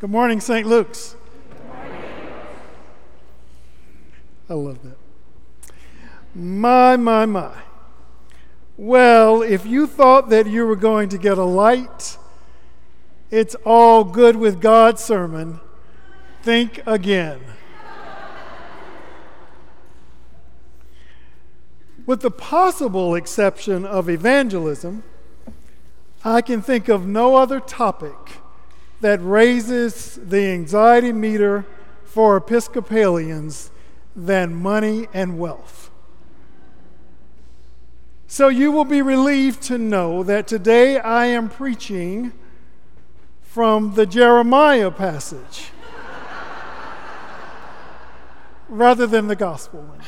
Good morning, St. Luke's. I love that. My, my, my. Well, if you thought that you were going to get a light, it's all good with God sermon, think again. with the possible exception of evangelism, I can think of no other topic that raises the anxiety meter for Episcopalians than money and wealth. So you will be relieved to know that today I am preaching from the Jeremiah passage rather than the gospel one.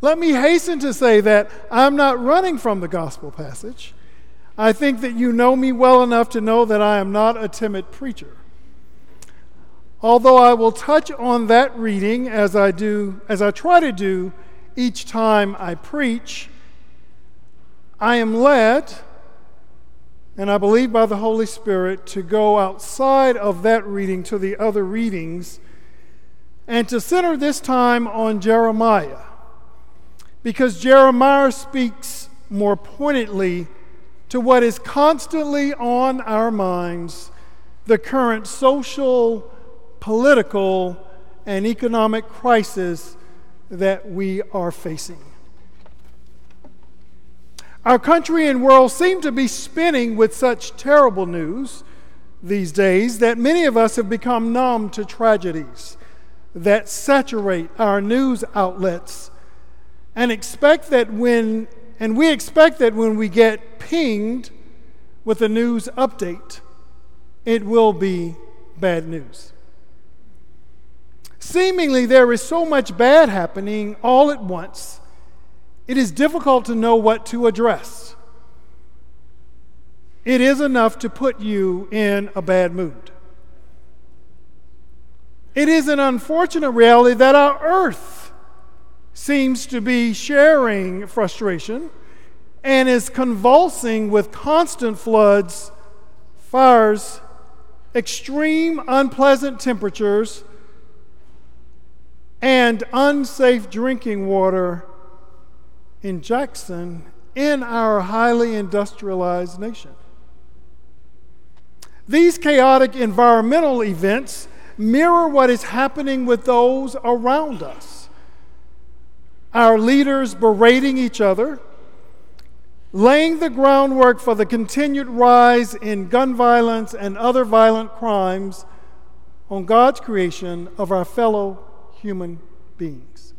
Let me hasten to say that I'm not running from the gospel passage. I think that you know me well enough to know that I am not a timid preacher. Although I will touch on that reading as I do as I try to do each time I preach, I am led and I believe by the Holy Spirit to go outside of that reading to the other readings and to center this time on Jeremiah because Jeremiah speaks more pointedly to what is constantly on our minds the current social, political, and economic crisis that we are facing. Our country and world seem to be spinning with such terrible news these days that many of us have become numb to tragedies that saturate our news outlets and expect that when and we expect that when we get pinged with a news update, it will be bad news. Seemingly, there is so much bad happening all at once, it is difficult to know what to address. It is enough to put you in a bad mood. It is an unfortunate reality that our earth seems to be sharing frustration and is convulsing with constant floods, fires, extreme unpleasant temperatures, and unsafe drinking water in Jackson in our highly industrialized nation. These chaotic environmental events mirror what is happening with those around us our leaders berating each other, laying the groundwork for the continued rise in gun violence and other violent crimes on God's creation of our fellow human beings.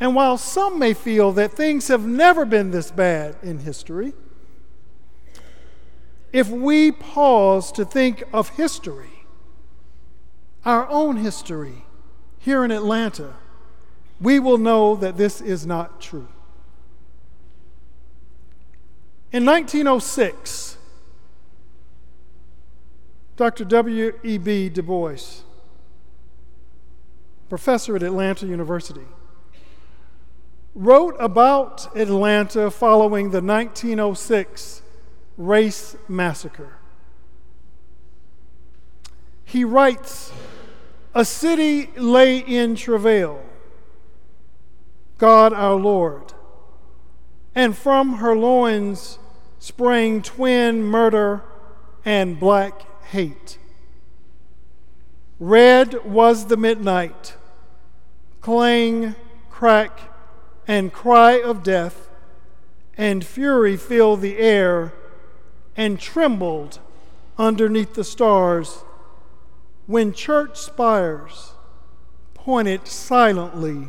And while some may feel that things have never been this bad in history, if we pause to think of history, our own history here in Atlanta, we will know that this is not true. In 1906, Dr. W.E.B. Du Bois, professor at Atlanta University, wrote about Atlanta following the 1906 race massacre. He writes, A city lay in travail God our Lord. And from her loins sprang twin murder and black hate. Red was the midnight, clang, crack, and cry of death, and fury filled the air and trembled underneath the stars when church spires pointed silently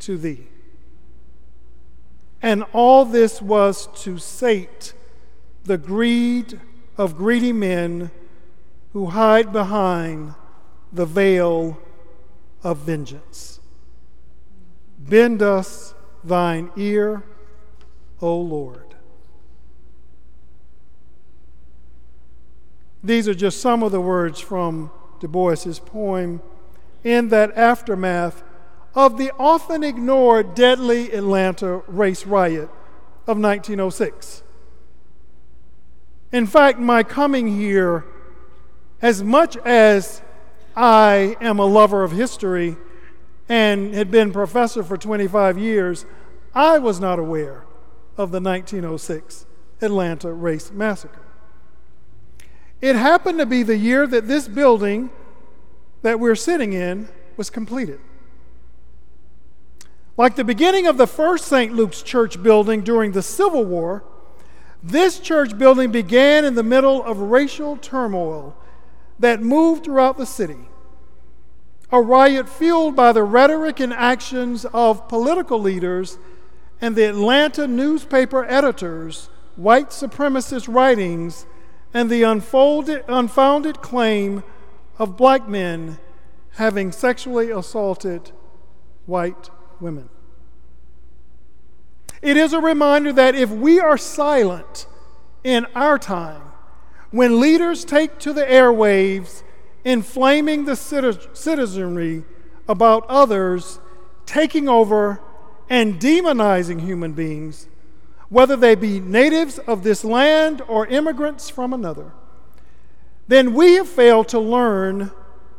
to thee. And all this was to sate the greed of greedy men who hide behind the veil of vengeance. Bend us thine ear, O Lord. These are just some of the words from Du Bois's poem in that aftermath of the often ignored deadly Atlanta race riot of 1906. In fact, my coming here, as much as I am a lover of history and had been professor for 25 years, I was not aware of the 1906 Atlanta Race Massacre. It happened to be the year that this building that we're sitting in was completed. Like the beginning of the first St. Luke's church building during the Civil War, this church building began in the middle of racial turmoil that moved throughout the city. A riot fueled by the rhetoric and actions of political leaders and the Atlanta newspaper editors, white supremacist writings, and the unfolded, unfounded claim of black men having sexually assaulted white women. It is a reminder that if we are silent in our time, when leaders take to the airwaves, inflaming the citizenry about others, taking over and demonizing human beings, whether they be natives of this land or immigrants from another, then we have failed to learn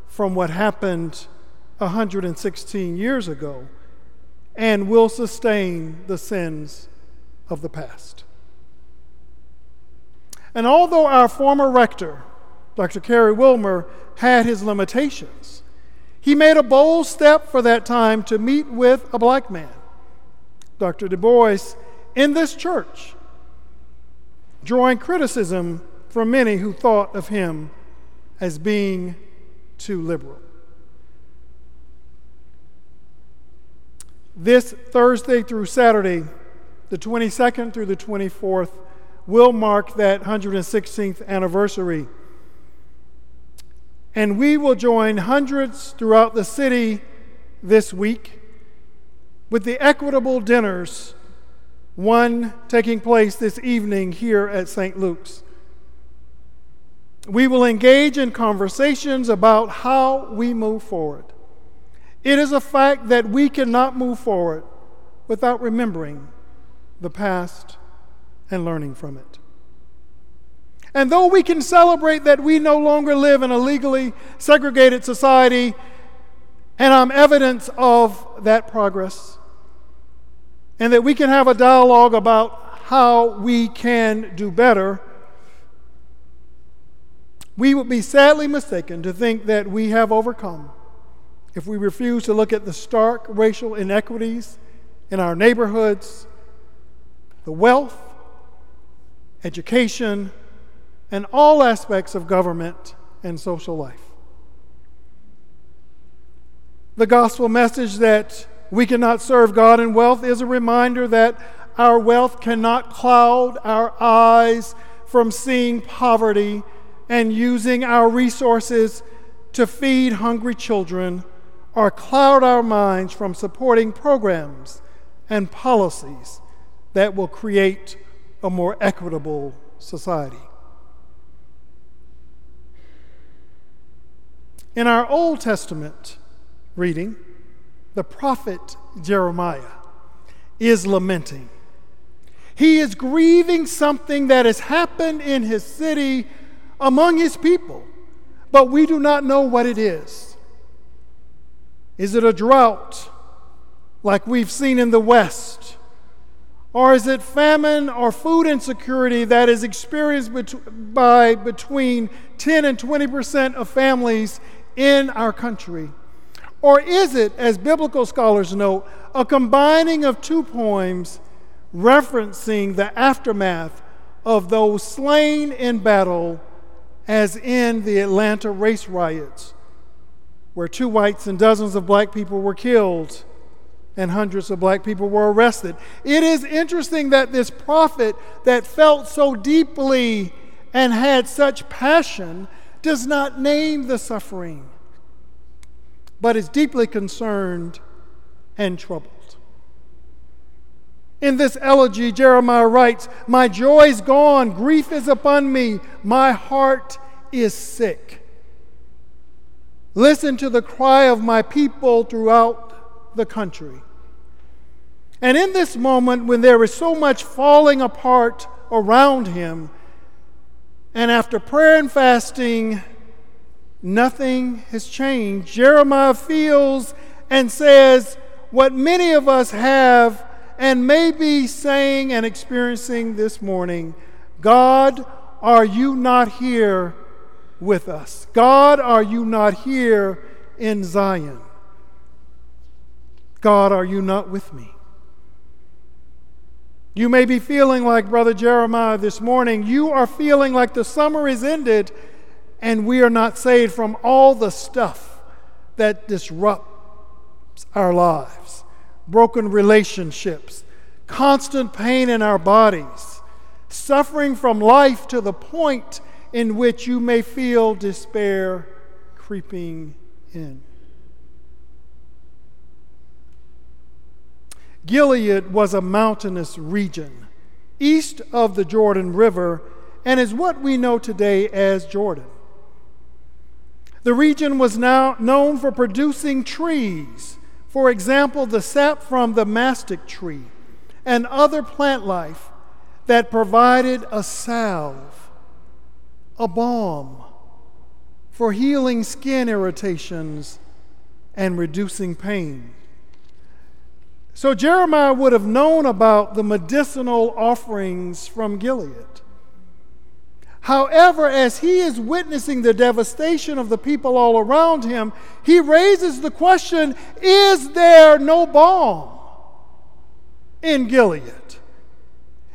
from what happened 116 years ago and will sustain the sins of the past. And although our former rector, Dr. Cary Wilmer, had his limitations, he made a bold step for that time to meet with a black man, Dr. Du Bois, in this church, drawing criticism from many who thought of him as being too liberal. This Thursday through Saturday, the 22nd through the 24th, will mark that 116th anniversary. And we will join hundreds throughout the city this week with the equitable dinners, one taking place this evening here at St. Luke's. We will engage in conversations about how we move forward. It is a fact that we cannot move forward without remembering the past and learning from it. And though we can celebrate that we no longer live in a legally segregated society, and I'm evidence of that progress, and that we can have a dialogue about how we can do better, we would be sadly mistaken to think that we have overcome if we refuse to look at the stark racial inequities in our neighborhoods, the wealth, education, and all aspects of government and social life. The gospel message that we cannot serve God in wealth is a reminder that our wealth cannot cloud our eyes from seeing poverty and using our resources to feed hungry children or cloud our minds from supporting programs and policies that will create a more equitable society. In our Old Testament reading, the prophet Jeremiah is lamenting. He is grieving something that has happened in his city among his people, but we do not know what it is. Is it a drought like we've seen in the West? Or is it famine or food insecurity that is experienced by between 10 and 20 percent of families in our country? Or is it, as biblical scholars note, a combining of two poems referencing the aftermath of those slain in battle, as in the Atlanta race riots where two whites and dozens of black people were killed and hundreds of black people were arrested. It is interesting that this prophet that felt so deeply and had such passion does not name the suffering, but is deeply concerned and troubled. In this elegy, Jeremiah writes, My joy is gone, grief is upon me, my heart is sick. Listen to the cry of my people throughout the country. And in this moment, when there is so much falling apart around him, And after prayer and fasting, nothing has changed. Jeremiah feels and says what many of us have and may be saying and experiencing this morning God, are you not here with us? God, are you not here in Zion? God, are you not with me? You may be feeling like Brother Jeremiah this morning. You are feeling like the summer is ended and we are not saved from all the stuff that disrupts our lives broken relationships, constant pain in our bodies, suffering from life to the point in which you may feel despair creeping in. Gilead was a mountainous region east of the Jordan River and is what we know today as Jordan. The region was now known for producing trees, for example, the sap from the mastic tree and other plant life that provided a salve, a balm for healing skin irritations and reducing pain. So Jeremiah would have known about the medicinal offerings from Gilead. However, as he is witnessing the devastation of the people all around him, he raises the question Is there no balm in Gilead?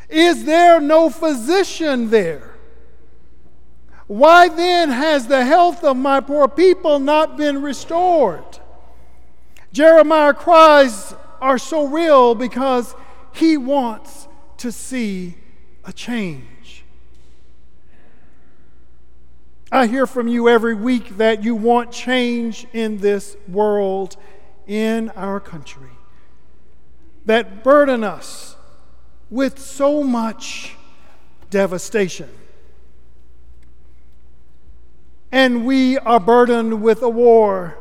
Is there no physician there? Why then has the health of my poor people not been restored? Jeremiah cries are so real because he wants to see a change. I hear from you every week that you want change in this world, in our country, that burden us with so much devastation. And we are burdened with a war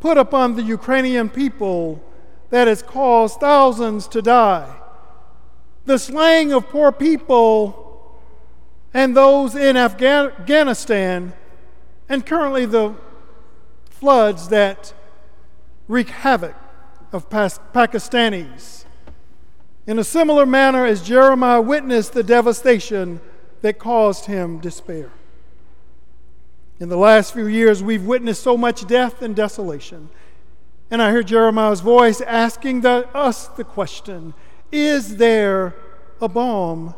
put upon the Ukrainian people that has caused thousands to die. The slaying of poor people and those in Afghanistan, and currently the floods that wreak havoc of Pakistanis. In a similar manner as Jeremiah witnessed the devastation that caused him despair. In the last few years, we've witnessed so much death and desolation. And I hear Jeremiah's voice asking the, us the question Is there a balm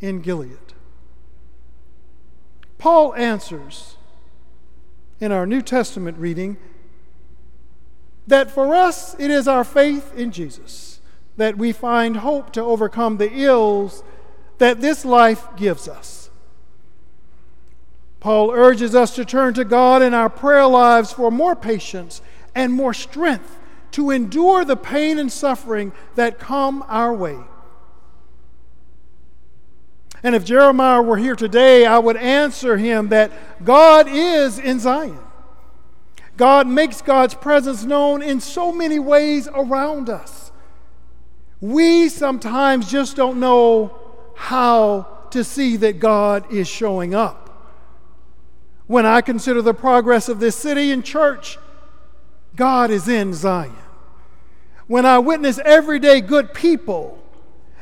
in Gilead? Paul answers in our New Testament reading that for us it is our faith in Jesus that we find hope to overcome the ills that this life gives us. Paul urges us to turn to God in our prayer lives for more patience and more strength to endure the pain and suffering that come our way. And if Jeremiah were here today, I would answer him that God is in Zion. God makes God's presence known in so many ways around us. We sometimes just don't know how to see that God is showing up. When I consider the progress of this city and church, God is in Zion. When I witness everyday good people,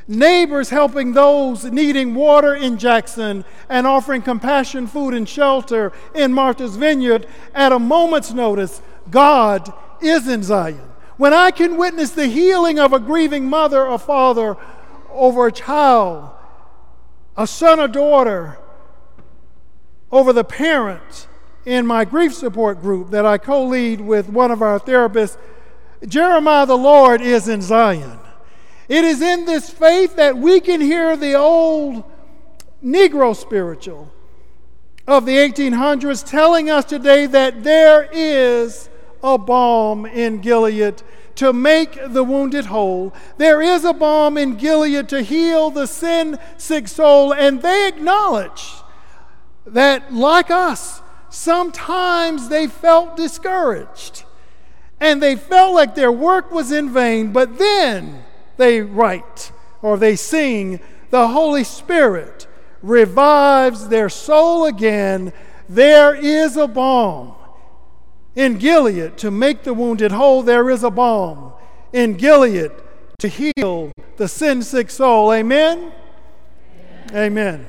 neighbors helping those needing water in Jackson and offering compassion, food, and shelter in Martha's Vineyard at a moment's notice, God is in Zion. When I can witness the healing of a grieving mother or father over a child, a son or daughter, over the parent, in my grief support group that I co lead with one of our therapists, Jeremiah the Lord is in Zion. It is in this faith that we can hear the old Negro spiritual of the 1800s telling us today that there is a balm in Gilead to make the wounded whole. There is a balm in Gilead to heal the sin sick soul. And they acknowledge that, like us, sometimes they felt discouraged and they felt like their work was in vain, but then they write or they sing, the Holy Spirit revives their soul again, there is a balm. In Gilead, to make the wounded whole, there is a balm. In Gilead, to heal the sin sick soul. Amen? Amen. Amen.